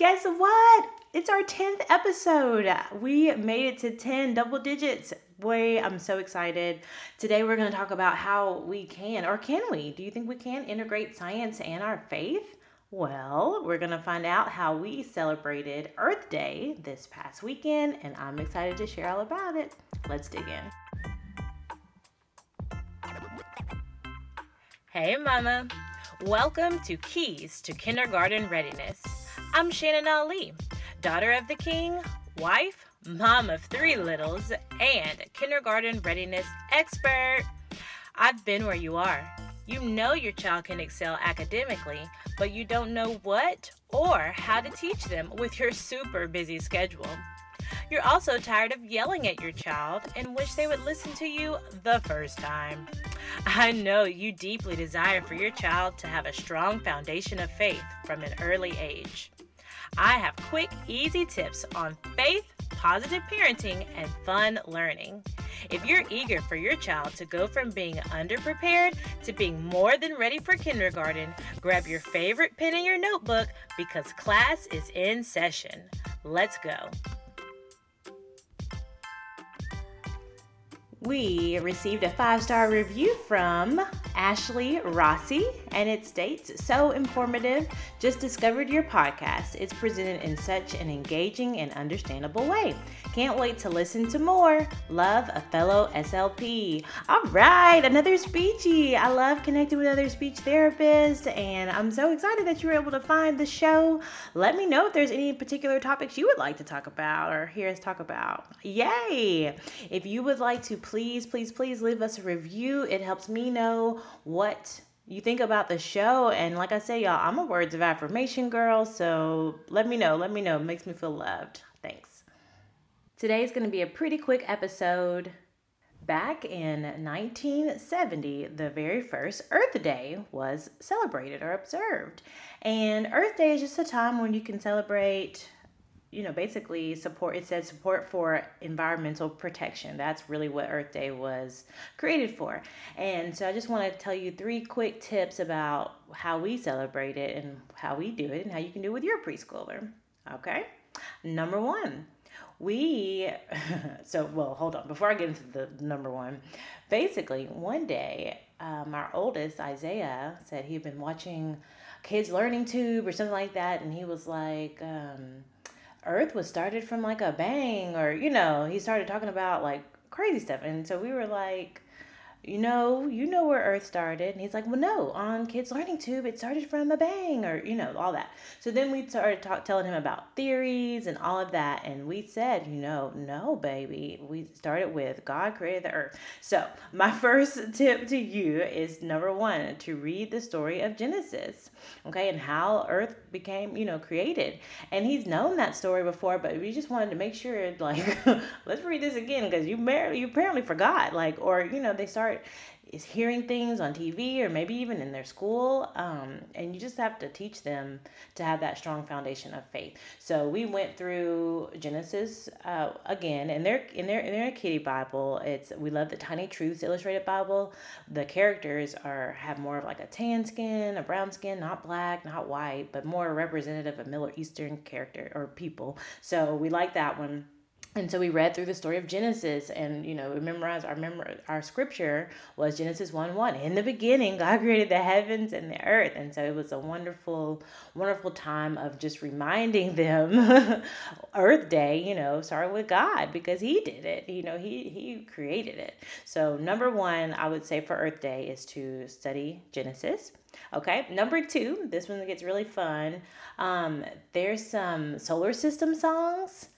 guess what? It's our 10th episode. We made it to 10 double digits. Boy, I'm so excited. Today we're going to talk about how we can, or can we? Do you think we can integrate science and our faith? Well, we're going to find out how we celebrated Earth Day this past weekend, and I'm excited to share all about it. Let's dig in. Hey, Mama. Welcome to Keys to Kindergarten Readiness. I'm Shannon Ali, daughter of the king, wife, mom of three littles, and kindergarten readiness expert. I've been where you are. You know your child can excel academically, but you don't know what or how to teach them with your super busy schedule. You're also tired of yelling at your child and wish they would listen to you the first time. I know you deeply desire for your child to have a strong foundation of faith from an early age. I have quick, easy tips on faith, positive parenting, and fun learning. If you're eager for your child to go from being underprepared to being more than ready for kindergarten, grab your favorite pen and your notebook because class is in session. Let's go. We received a five star review from Ashley Rossi, and it states So informative, just discovered your podcast. It's presented in such an engaging and understandable way. Can't wait to listen to more. Love a fellow SLP. All right, another speechy. I love connecting with other speech therapists, and I'm so excited that you were able to find the show. Let me know if there's any particular topics you would like to talk about or hear us talk about. Yay! If you would like to please, please, please leave us a review. It helps me know what you think about the show. And like I say, y'all, I'm a words of affirmation girl. So let me know. Let me know. It makes me feel loved. Thanks. Today's going to be a pretty quick episode. Back in 1970, the very first Earth Day was celebrated or observed. And Earth Day is just a time when you can celebrate you know, basically support, it said support for environmental protection. That's really what Earth Day was created for. And so I just want to tell you three quick tips about how we celebrate it and how we do it and how you can do it with your preschooler. Okay. Number one, we, so, well, hold on. Before I get into the number one, basically, one day, um, our oldest, Isaiah, said he'd been watching Kids Learning Tube or something like that. And he was like, um, Earth was started from like a bang, or you know, he started talking about like crazy stuff, and so we were like, you know, you know where Earth started. And he's like, well, no, on Kids Learning Tube, it started from a bang, or, you know, all that. So then we started talk, telling him about theories and all of that. And we said, you know, no, baby. We started with God created the earth. So my first tip to you is number one, to read the story of Genesis, okay, and how Earth became, you know, created. And he's known that story before, but we just wanted to make sure, like, let's read this again because you, you apparently forgot, like, or, you know, they started start is hearing things on TV or maybe even in their school. Um, and you just have to teach them to have that strong foundation of faith. So we went through Genesis uh, again, and they're in their in their kitty Bible. It's we love the Tiny Truths Illustrated Bible. The characters are have more of like a tan skin, a brown skin, not black, not white, but more representative of Middle Eastern character or people. So we like that one and so we read through the story of Genesis and you know we memorized our memor- our scripture was Genesis 1 1 in the beginning God created the heavens and the earth. And so it was a wonderful wonderful time of just reminding them earth day you know started with God because he did it. You know he he created it. So number 1 I would say for earth day is to study Genesis. Okay, number two, this one gets really fun. Um, there's some solar system songs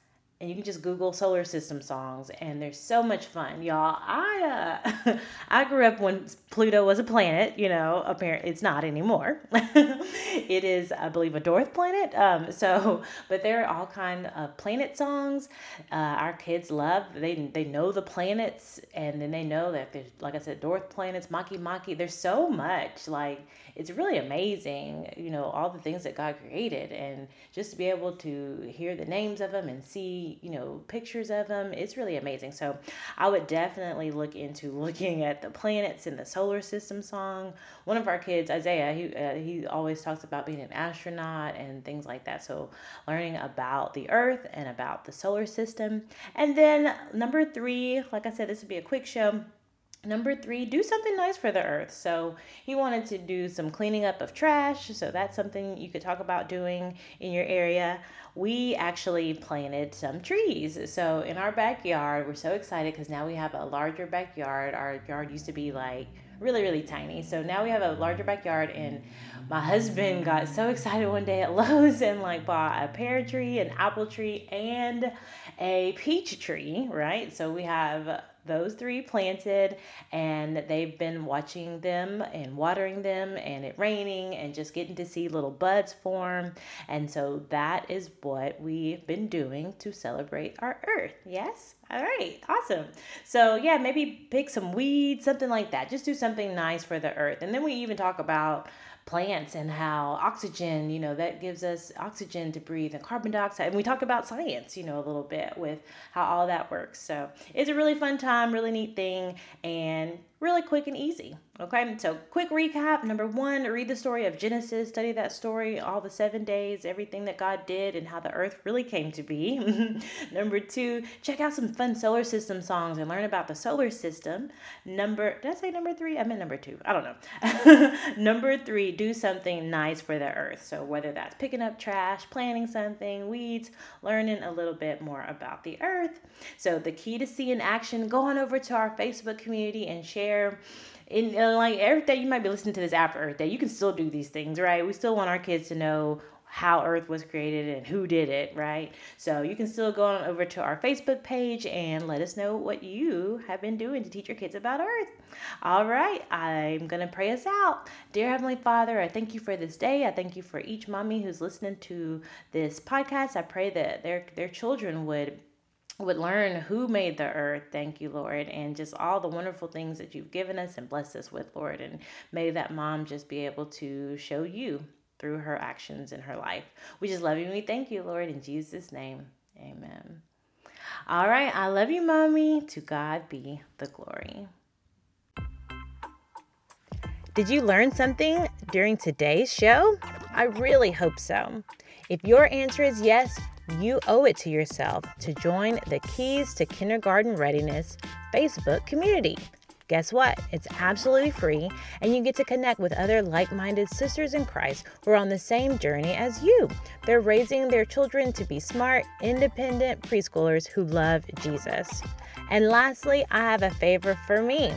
and you can just Google solar system songs, and they're so much fun, y'all. I uh, I grew up when Pluto was a planet. You know, apparently it's not anymore. it is, I believe, a dwarf planet. Um, so, but there are all kind of planet songs. Uh, our kids love. They they know the planets, and then they know that there's, like I said, dwarf planets, Makemake. There's so much. Like it's really amazing. You know, all the things that God created, and just to be able to hear the names of them and see you know, pictures of them. It's really amazing. So I would definitely look into looking at the planets in the solar system song. One of our kids, Isaiah, he, uh, he always talks about being an astronaut and things like that. So learning about the earth and about the solar system. And then number three, like I said, this would be a quick show Number three, do something nice for the earth. So he wanted to do some cleaning up of trash. So that's something you could talk about doing in your area. We actually planted some trees. So in our backyard, we're so excited because now we have a larger backyard. Our yard used to be like really, really tiny. So now we have a larger backyard and my husband got so excited one day at Lowe's and like bought a pear tree, an apple tree, and a peach tree, right? So we have those three planted and they've been watching them and watering them and it raining and just getting to see little buds form. And so that is what we've been doing to celebrate our earth. Yes all right awesome so yeah maybe pick some weeds something like that just do something nice for the earth and then we even talk about plants and how oxygen, you know, that gives us oxygen to breathe and carbon dioxide. And we talk about science, you know, a little bit with how all that works. So it's a really fun time, really neat thing, and really quick and easy. Okay, so quick recap. Number one, read the story of Genesis, study that story, all the seven days, everything that God did, and how the earth really came to be. Number two, check out some fun solar system songs and learn about the solar system. Number, did I say number three? I meant number two. I don't know. number three, do something nice for the earth. So whether that's picking up trash, planting something, weeds, learning a little bit more about the earth. So the key to see in action, go on over to our Facebook community and share in uh, like Earth Day, you might be listening to this after Earth Day. You can still do these things, right? We still want our kids to know how Earth was created and who did it, right? So you can still go on over to our Facebook page and let us know what you have been doing to teach your kids about Earth. All right, I'm going to pray us out. Dear Heavenly Father, I thank you for this day. I thank you for each mommy who's listening to this podcast. I pray that their their children would would learn who made the earth. Thank you, Lord, and just all the wonderful things that you've given us and blessed us with, Lord. And may that mom just be able to show you through her actions in her life. We just love you and we thank you, Lord, in Jesus' name. Amen. All right, I love you, mommy. To God be the glory. Did you learn something during today's show? I really hope so. If your answer is yes, you owe it to yourself to join the Keys to Kindergarten Readiness Facebook community. Guess what? It's absolutely free, and you get to connect with other like minded sisters in Christ who are on the same journey as you. They're raising their children to be smart, independent preschoolers who love Jesus. And lastly, I have a favor for me.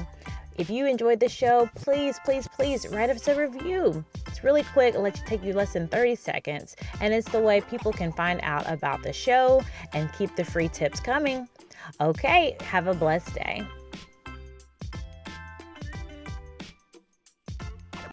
If you enjoyed the show, please, please, please write us a review. It's really quick, it'll you take you less than 30 seconds, and it's the way people can find out about the show and keep the free tips coming. Okay, have a blessed day.